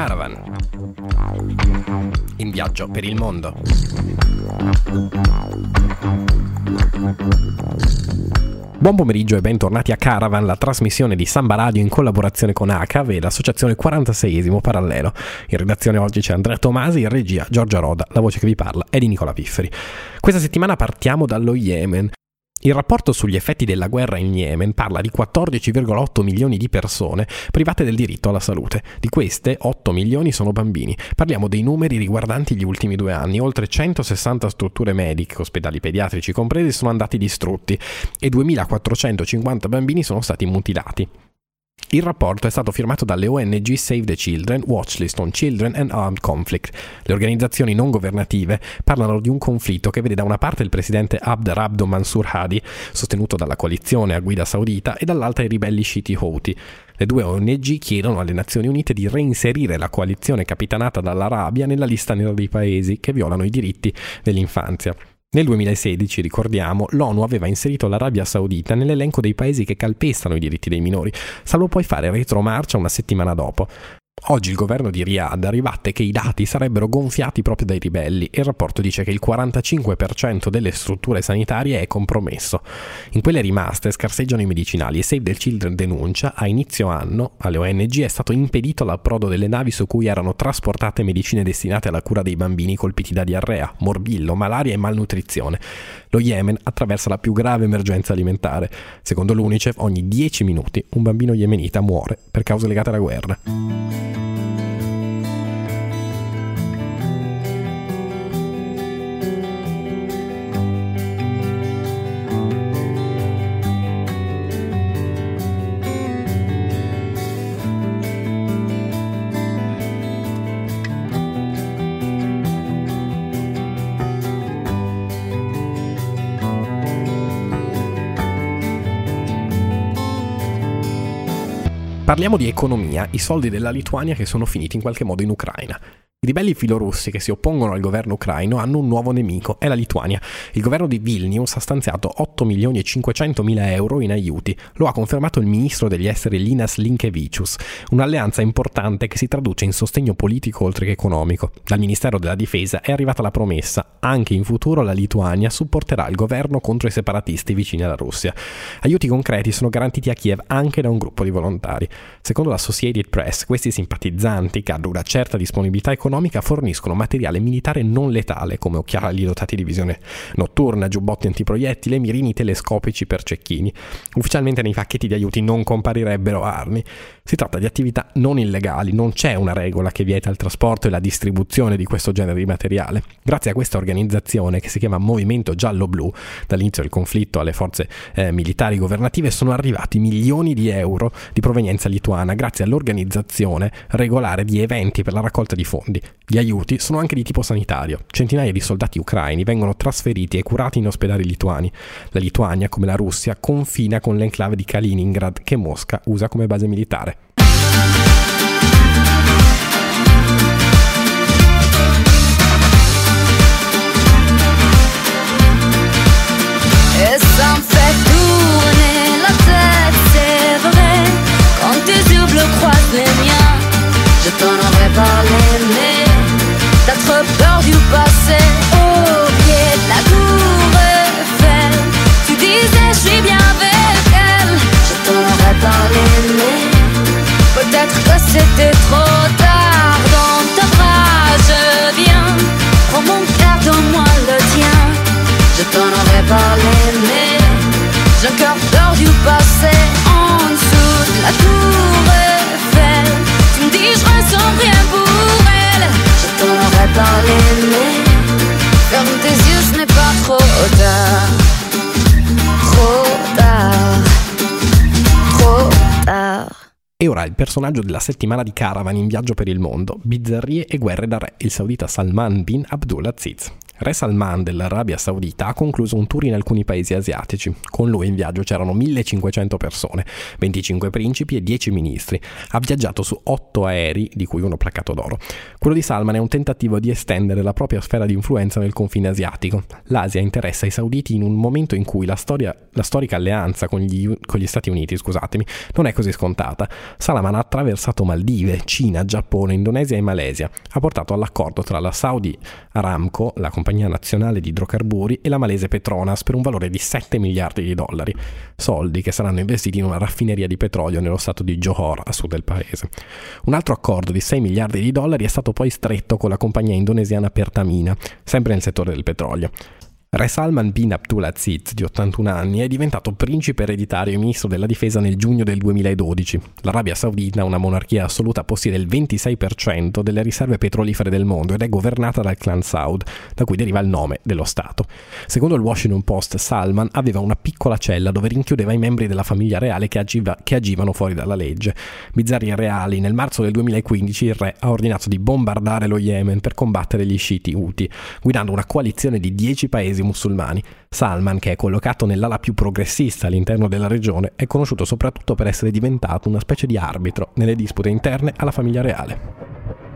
Caravan. In viaggio per il mondo. Buon pomeriggio e bentornati a Caravan, la trasmissione di Samba Radio in collaborazione con ACAV e l'associazione 46esimo Parallelo. In redazione oggi c'è Andrea Tomasi, in regia Giorgia Roda, la voce che vi parla è di Nicola Pifferi. Questa settimana partiamo dallo Yemen. Il rapporto sugli effetti della guerra in Yemen parla di 14,8 milioni di persone private del diritto alla salute. Di queste 8 milioni sono bambini. Parliamo dei numeri riguardanti gli ultimi due anni. Oltre 160 strutture mediche, ospedali pediatrici compresi, sono andati distrutti e 2450 bambini sono stati mutilati. Il rapporto è stato firmato dalle ONG Save the Children, Watchlist on Children and Armed Conflict. Le organizzazioni non governative parlano di un conflitto che vede da una parte il presidente Abd Rabdo Mansur Hadi, sostenuto dalla coalizione a guida saudita, e dall'altra i ribelli sciiti Houthi. Le due ONG chiedono alle Nazioni Unite di reinserire la coalizione capitanata dall'Arabia nella lista nera dei paesi che violano i diritti dell'infanzia. Nel 2016, ricordiamo, l'ONU aveva inserito l'Arabia Saudita nell'elenco dei paesi che calpestano i diritti dei minori, salvo poi fare retromarcia una settimana dopo. Oggi il governo di Riyadh ribatte che i dati sarebbero gonfiati proprio dai ribelli e il rapporto dice che il 45% delle strutture sanitarie è compromesso. In quelle rimaste scarseggiano i medicinali e Save the Children denuncia a inizio anno alle ONG è stato impedito l'approdo delle navi su cui erano trasportate medicine destinate alla cura dei bambini colpiti da diarrea, morbillo, malaria e malnutrizione. Lo Yemen attraversa la più grave emergenza alimentare. Secondo l'UNICEF ogni 10 minuti un bambino yemenita muore per cause legate alla guerra. Parliamo di economia, i soldi della Lituania che sono finiti in qualche modo in Ucraina. I ribelli filorussi che si oppongono al governo ucraino hanno un nuovo nemico, è la Lituania. Il governo di Vilnius ha stanziato 8 milioni e 500 mila euro in aiuti. Lo ha confermato il ministro degli esteri Linas Linkevicius, un'alleanza importante che si traduce in sostegno politico oltre che economico. Dal Ministero della Difesa è arrivata la promessa, anche in futuro la Lituania supporterà il governo contro i separatisti vicini alla Russia. Aiuti concreti sono garantiti a Kiev anche da un gruppo di volontari. Secondo l'Associated Press, questi simpatizzanti, che hanno una certa disponibilità economica, economica forniscono materiale militare non letale come occhiali dotati di visione notturna, giubbotti antiproiettile, mirini telescopici per cecchini. Ufficialmente nei pacchetti di aiuti non comparirebbero armi. Si tratta di attività non illegali, non c'è una regola che vieta il trasporto e la distribuzione di questo genere di materiale. Grazie a questa organizzazione che si chiama Movimento Giallo-Blu, dall'inizio del conflitto alle forze eh, militari governative sono arrivati milioni di euro di provenienza lituana grazie all'organizzazione regolare di eventi per la raccolta di fondi. Gli aiuti sono anche di tipo sanitario. Centinaia di soldati ucraini vengono trasferiti e curati in ospedali lituani. La Lituania, come la Russia, confina con l'enclave di Kaliningrad che Mosca usa come base militare. E ora il personaggio della settimana di Caravan in viaggio per il mondo, bizzarrie e guerre da re, il saudita Salman bin Abdulaziz. Re Salman dell'Arabia Saudita ha concluso un tour in alcuni paesi asiatici. Con lui in viaggio c'erano 1500 persone, 25 principi e 10 ministri. Ha viaggiato su 8 aerei, di cui uno placato d'oro. Quello di Salman è un tentativo di estendere la propria sfera di influenza nel confine asiatico. L'Asia interessa i sauditi in un momento in cui la, storia, la storica alleanza con gli, con gli Stati Uniti scusatemi, non è così scontata. Salman ha attraversato Maldive, Cina, Giappone, Indonesia e Malesia. Ha portato all'accordo tra la Saudi Aramco, la compagnia Compagnia Nazionale di Idrocarburi e la malese Petronas per un valore di 7 miliardi di dollari, soldi che saranno investiti in una raffineria di petrolio nello stato di Johor, a sud del paese. Un altro accordo di 6 miliardi di dollari è stato poi stretto con la compagnia indonesiana Pertamina, sempre nel settore del petrolio. Re Salman bin Abdulaziz, di 81 anni, è diventato principe ereditario e ministro della difesa nel giugno del 2012. L'Arabia Saudita, una monarchia assoluta, possiede il 26% delle riserve petrolifere del mondo ed è governata dal clan Saud, da cui deriva il nome dello Stato. Secondo il Washington Post, Salman aveva una piccola cella dove rinchiudeva i membri della famiglia reale che, agiva, che agivano fuori dalla legge. Bizzarri reali, nel marzo del 2015 il re ha ordinato di bombardare lo Yemen per combattere gli sciiti Houthi, guidando una coalizione di 10 paesi paesi musulmani. Salman, che è collocato nell'ala più progressista all'interno della regione, è conosciuto soprattutto per essere diventato una specie di arbitro nelle dispute interne alla famiglia reale.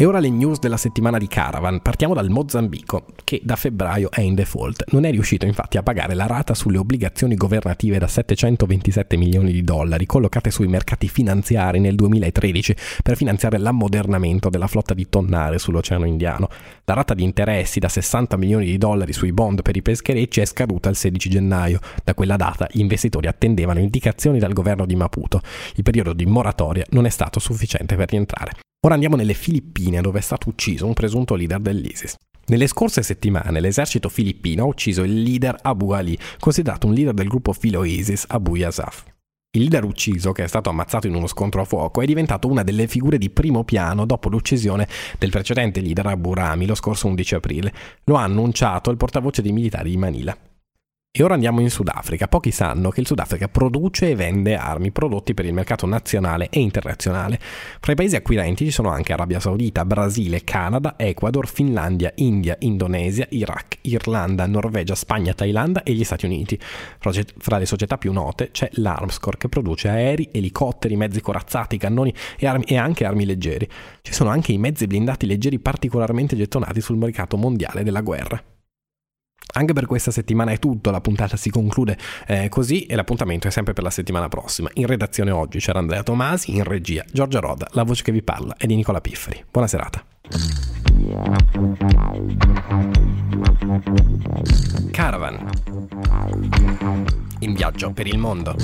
E ora le news della settimana di Caravan. Partiamo dal Mozambico, che da febbraio è in default. Non è riuscito infatti a pagare la rata sulle obbligazioni governative da 727 milioni di dollari collocate sui mercati finanziari nel 2013 per finanziare l'ammodernamento della flotta di tonnare sull'Oceano Indiano. La rata di interessi da 60 milioni di dollari sui bond per i pescherecci è scaduta il 16 gennaio. Da quella data gli investitori attendevano indicazioni dal governo di Maputo. Il periodo di moratoria non è stato sufficiente per rientrare. Ora andiamo nelle Filippine dove è stato ucciso un presunto leader dell'ISIS. Nelle scorse settimane l'esercito filippino ha ucciso il leader Abu Ali, considerato un leader del gruppo filo ISIS Abu Yasaf. Il leader ucciso, che è stato ammazzato in uno scontro a fuoco, è diventato una delle figure di primo piano dopo l'uccisione del precedente leader Abu Rami lo scorso 11 aprile. Lo ha annunciato il portavoce dei militari di Manila. E ora andiamo in Sudafrica. Pochi sanno che il Sudafrica produce e vende armi prodotti per il mercato nazionale e internazionale. Fra i paesi acquirenti ci sono anche Arabia Saudita, Brasile, Canada, Ecuador, Finlandia, India, Indonesia, Iraq, Irlanda, Norvegia, Spagna, Thailandia e gli Stati Uniti. Fra le società più note c'è l'Armscor che produce aerei, elicotteri, mezzi corazzati, cannoni e, armi, e anche armi leggeri. Ci sono anche i mezzi blindati leggeri particolarmente gettonati sul mercato mondiale della guerra. Anche per questa settimana è tutto, la puntata si conclude eh, così e l'appuntamento è sempre per la settimana prossima. In redazione oggi c'era Andrea Tomasi, in regia Giorgia Roda, la voce che vi parla è di Nicola Pifferi. Buona serata. Caravan. In viaggio per il mondo.